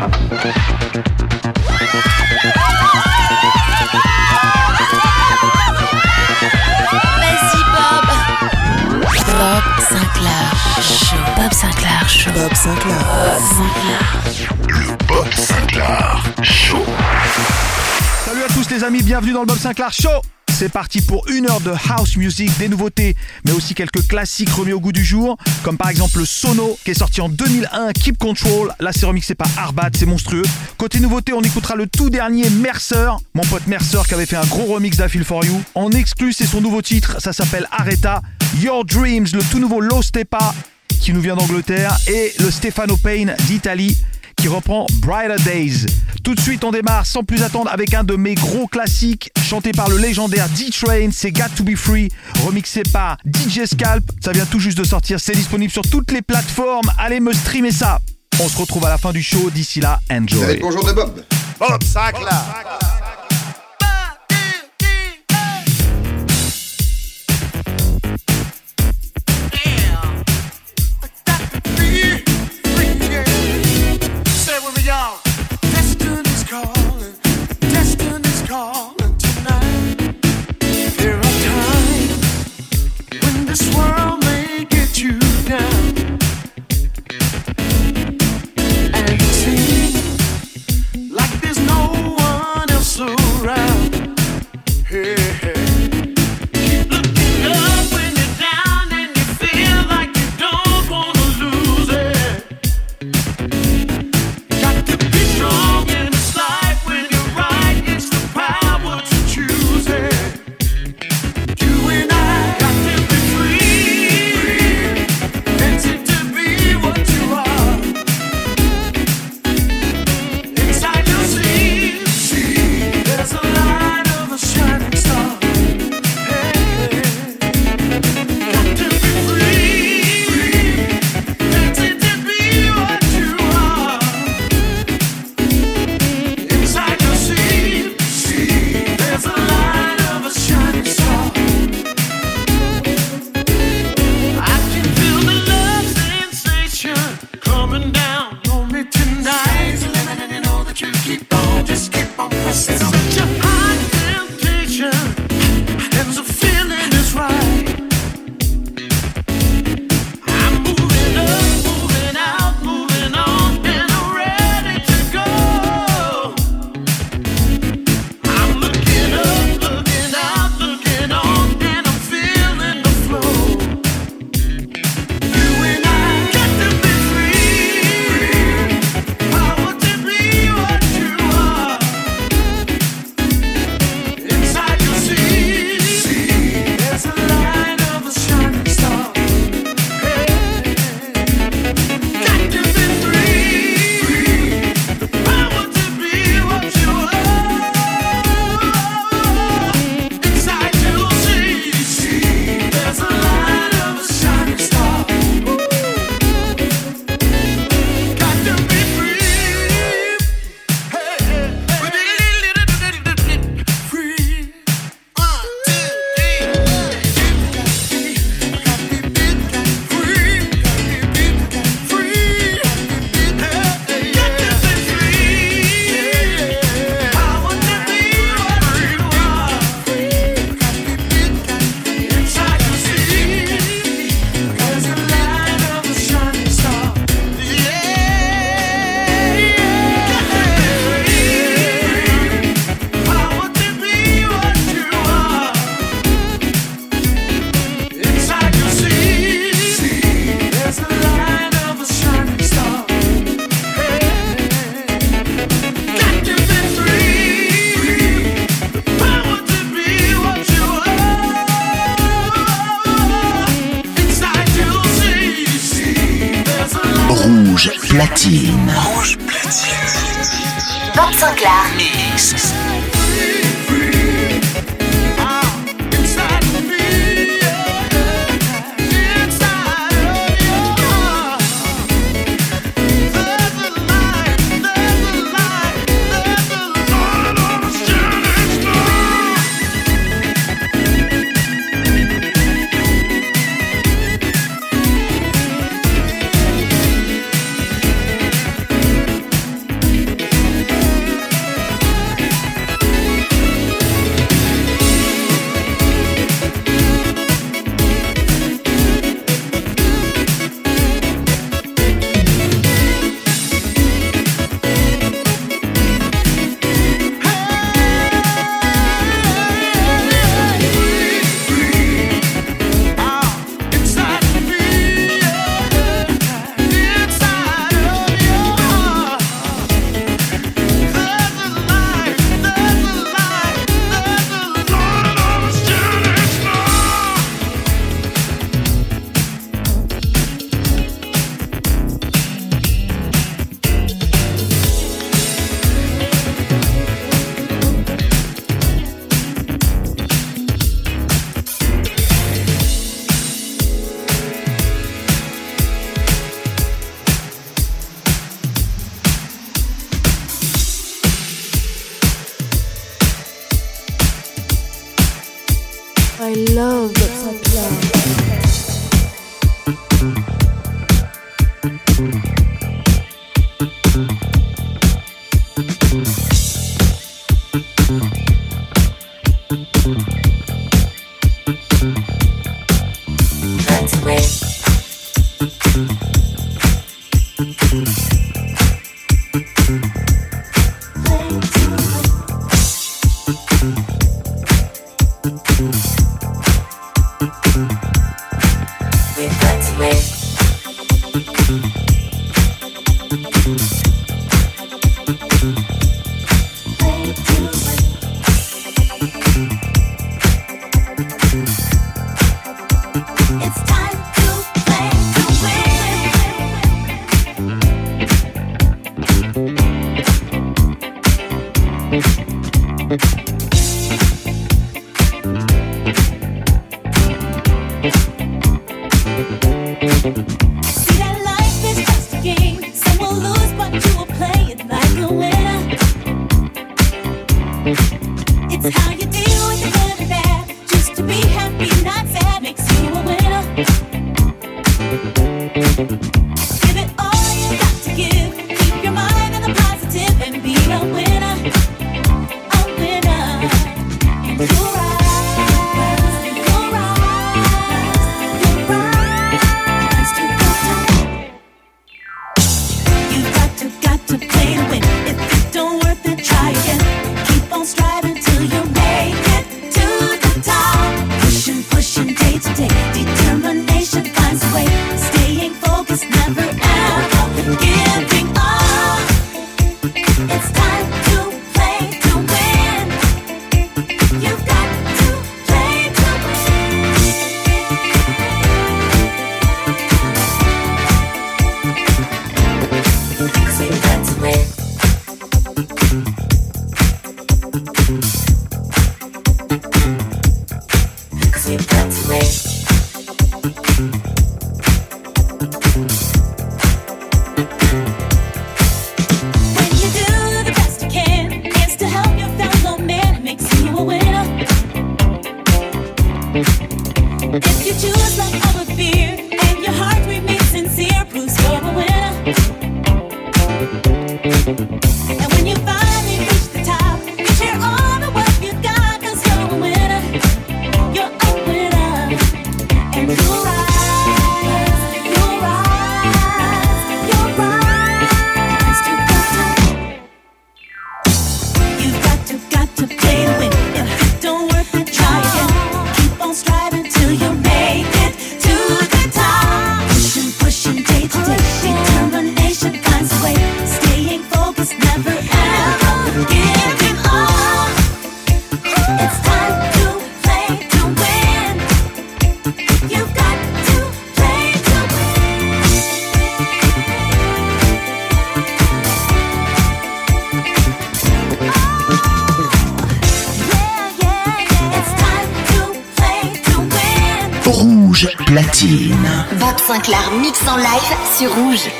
Bob. Bob Sinclair Show. Bob Sinclair Show. Bob Sinclair. Bob Sinclair Show. Salut à tous les amis, bienvenue dans le Bob Sinclair Show. C'est parti pour une heure de house music, des nouveautés, mais aussi quelques classiques remis au goût du jour, comme par exemple le Sono qui est sorti en 2001, Keep Control. Là, c'est remixé par Arbat, c'est monstrueux. Côté nouveauté, on écoutera le tout dernier Mercer, mon pote Mercer qui avait fait un gros remix d'A Feel For You. En exclu, c'est son nouveau titre, ça s'appelle Areta. Your Dreams, le tout nouveau Lo Stepa qui nous vient d'Angleterre, et le Stefano Payne d'Italie qui reprend Brighter Days. Tout de suite, on démarre sans plus attendre avec un de mes gros classiques, chanté par le légendaire D-Train, c'est Got to Be Free, remixé par DJ Scalp. Ça vient tout juste de sortir, c'est disponible sur toutes les plateformes. Allez me streamer ça. On se retrouve à la fin du show. D'ici là, enjoy. bonjour de Bob. Bob Sinclair. Power to you. Sinclair mix en live sur Rouge.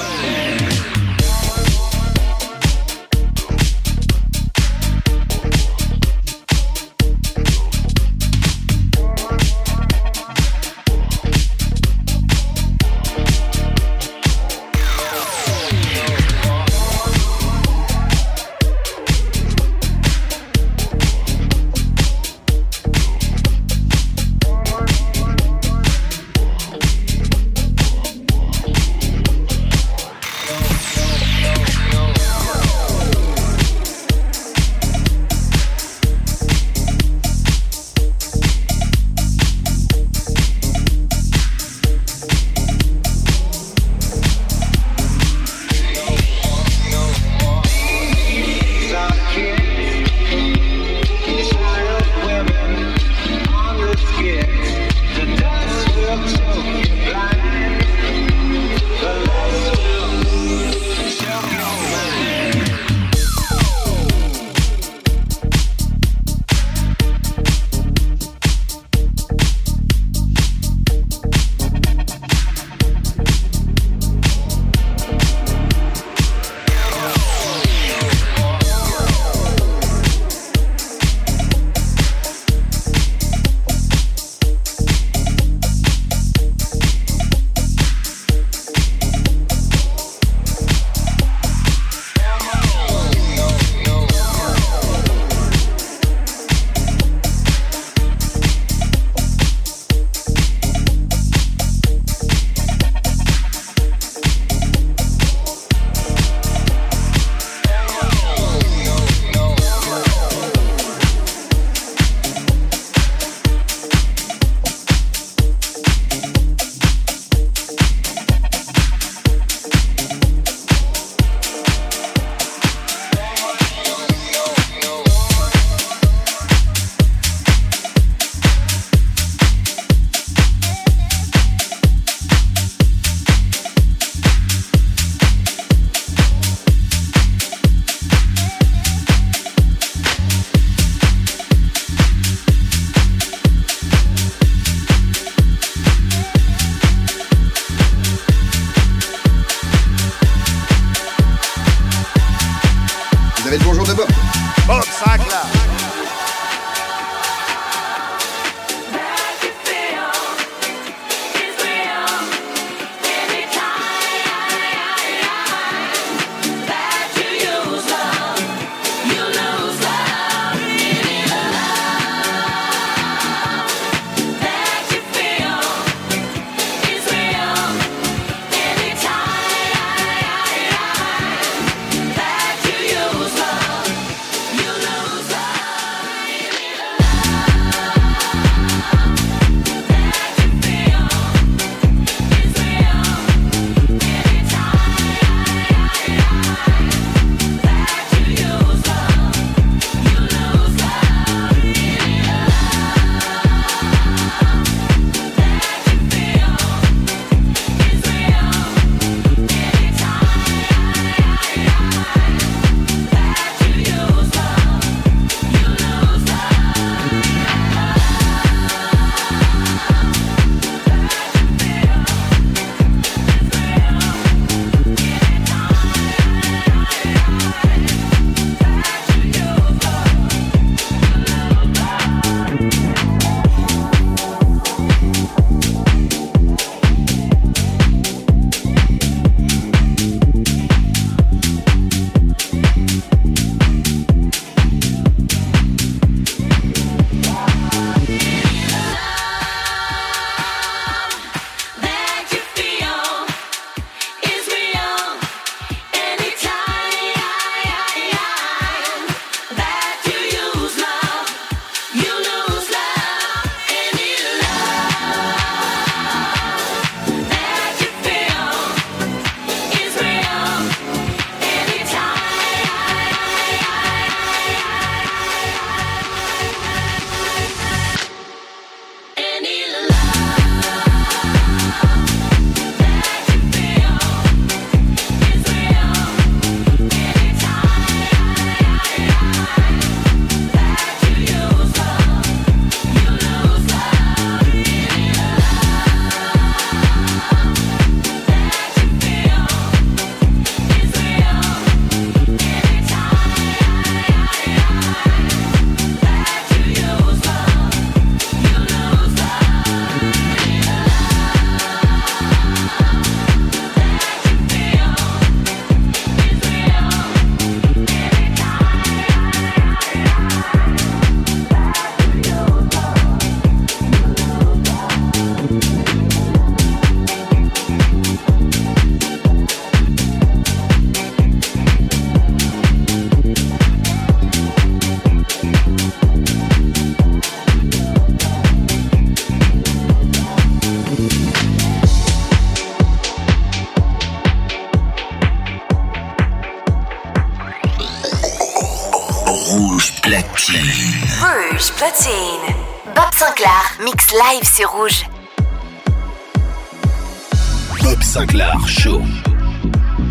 Show.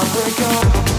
I'll break up.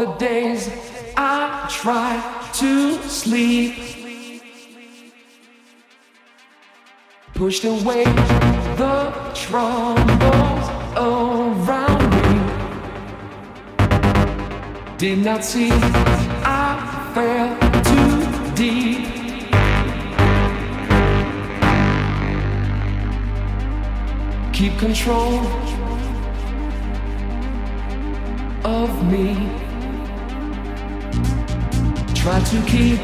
The days I tried to sleep. Pushed away the troubles around me. Did not see I fell too deep. keep control of me. Try to keep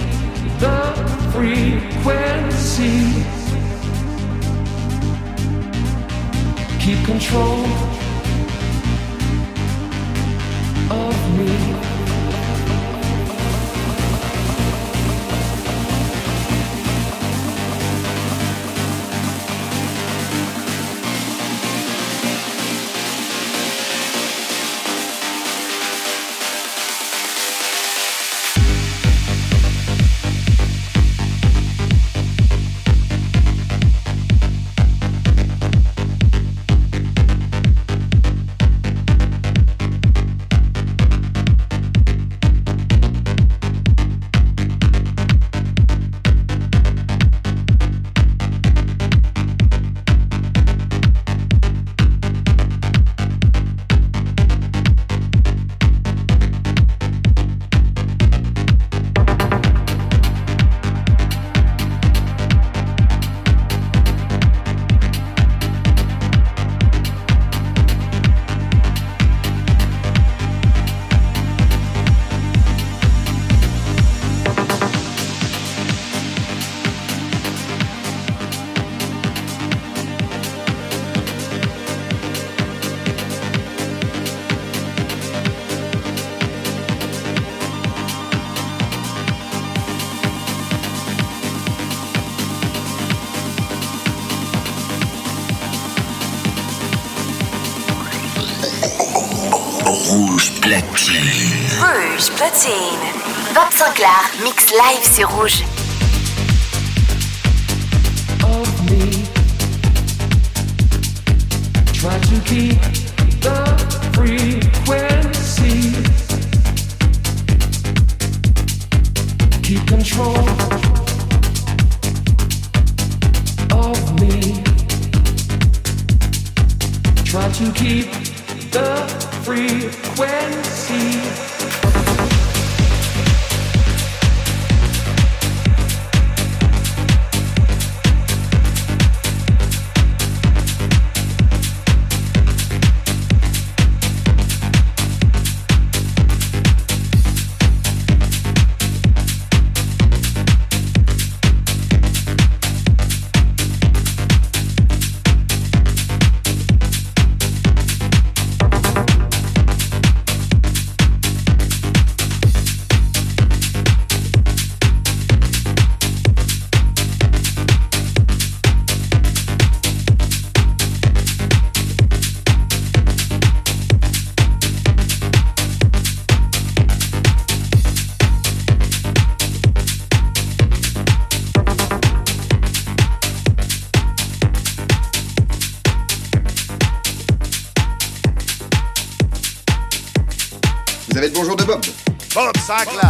the frequency. Keep control of me. platine. Rouge platine. Vincent Clark, mix live sur rouge. Exacto.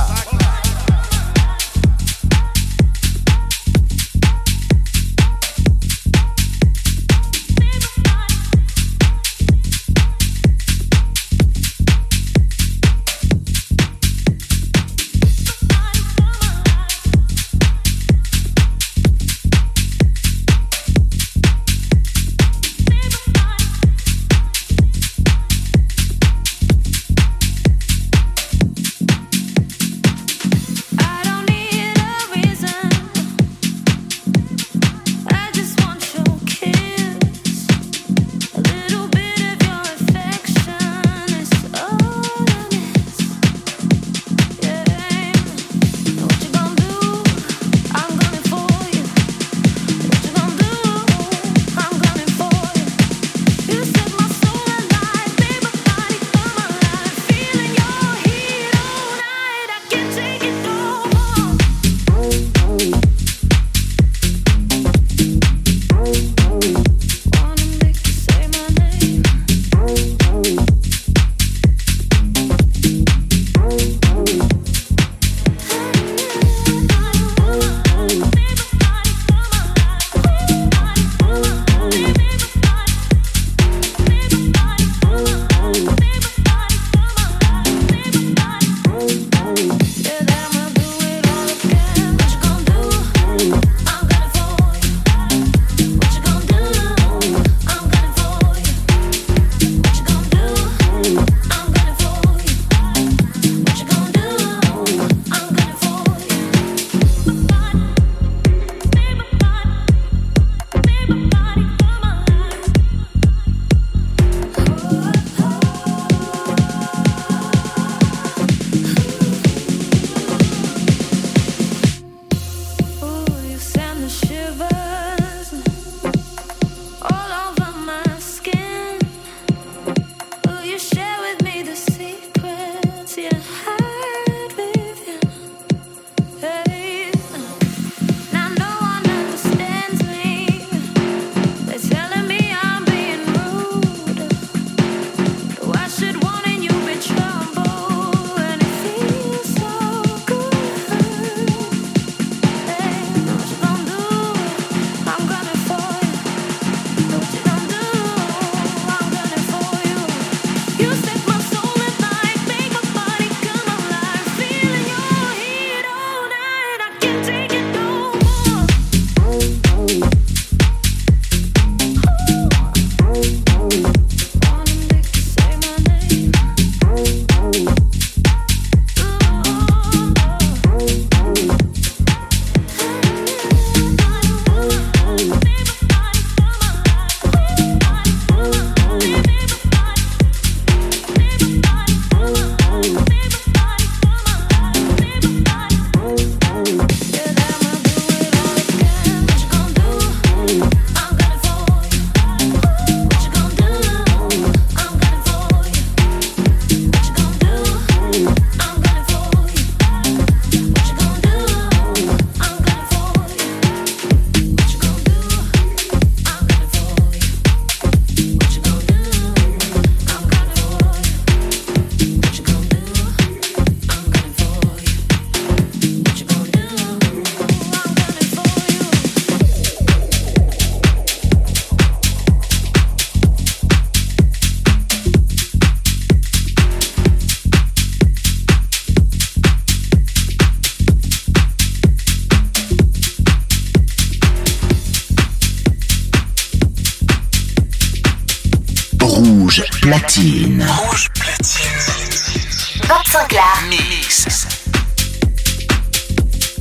platine. Rouge platine. Bob Sinclair. Mix.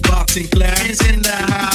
Bob is in the house.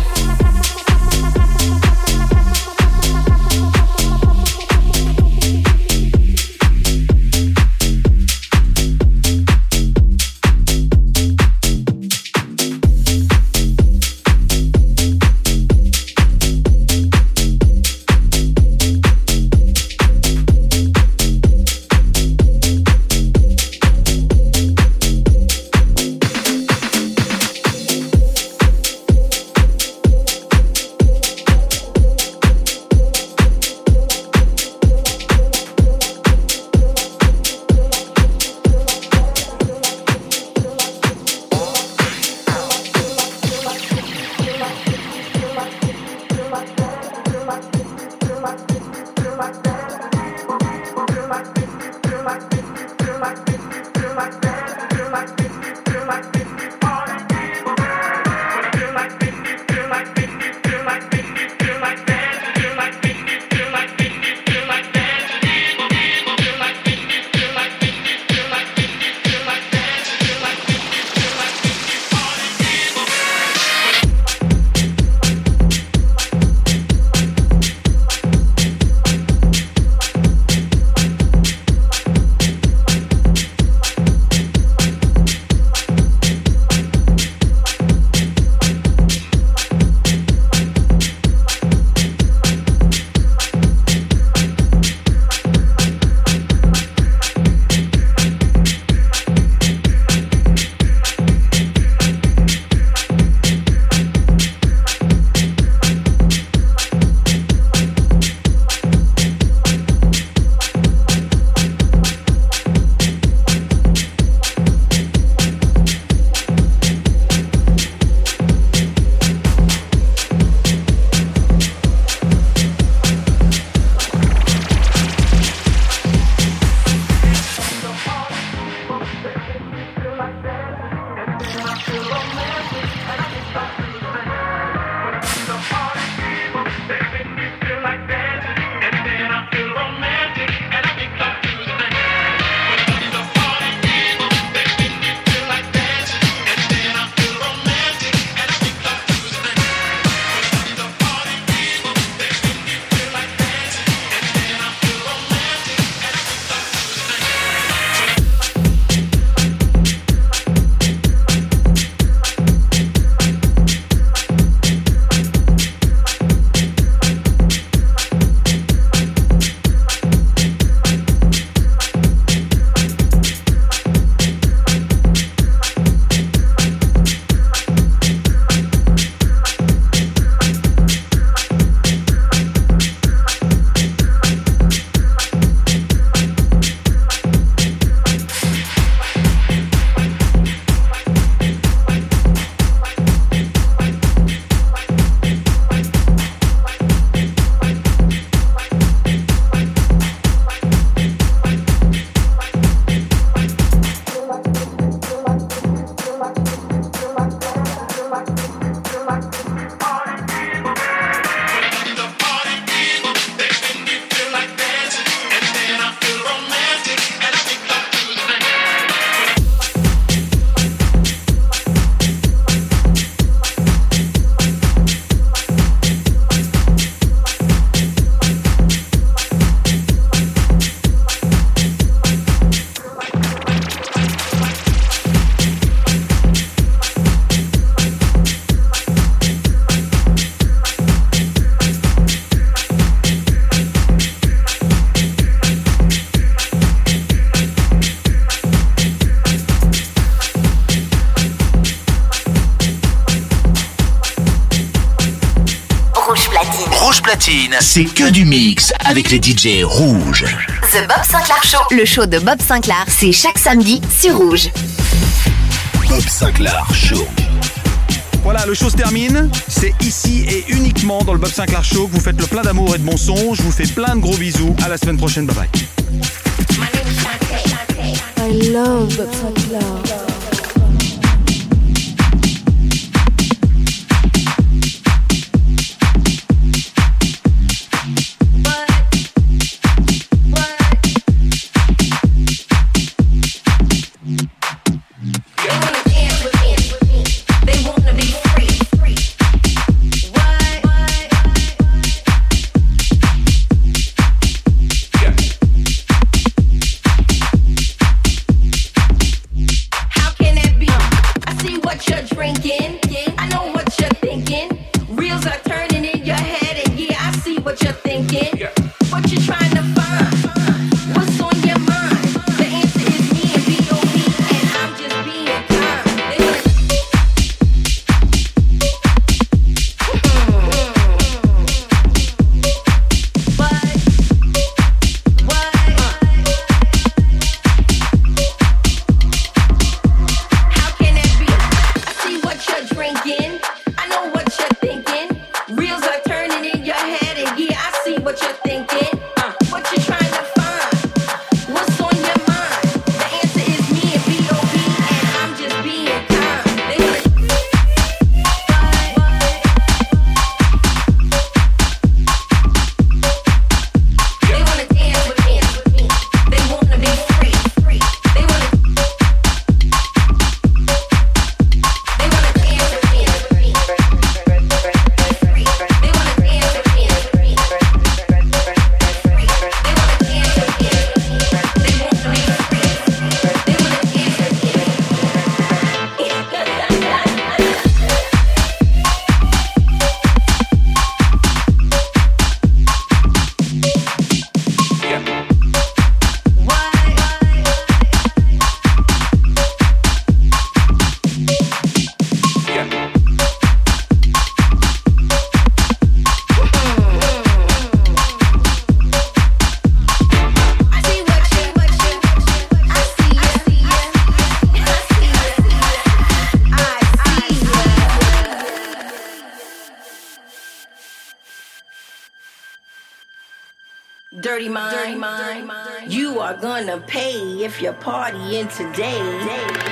like this, feel like this. c'est que du mix avec les DJ rouges. The Bob Sinclair Show. Le show de Bob Sinclair, c'est chaque samedi sur Rouge. Bob Sinclair Show. Voilà, le show se termine. C'est ici et uniquement dans le Bob Sinclair Show que vous faites le plein d'amour et de bon son. Je vous fais plein de gros bisous. À la semaine prochaine. Bye bye. I love Bob Sinclair. gonna pay if you're partying today.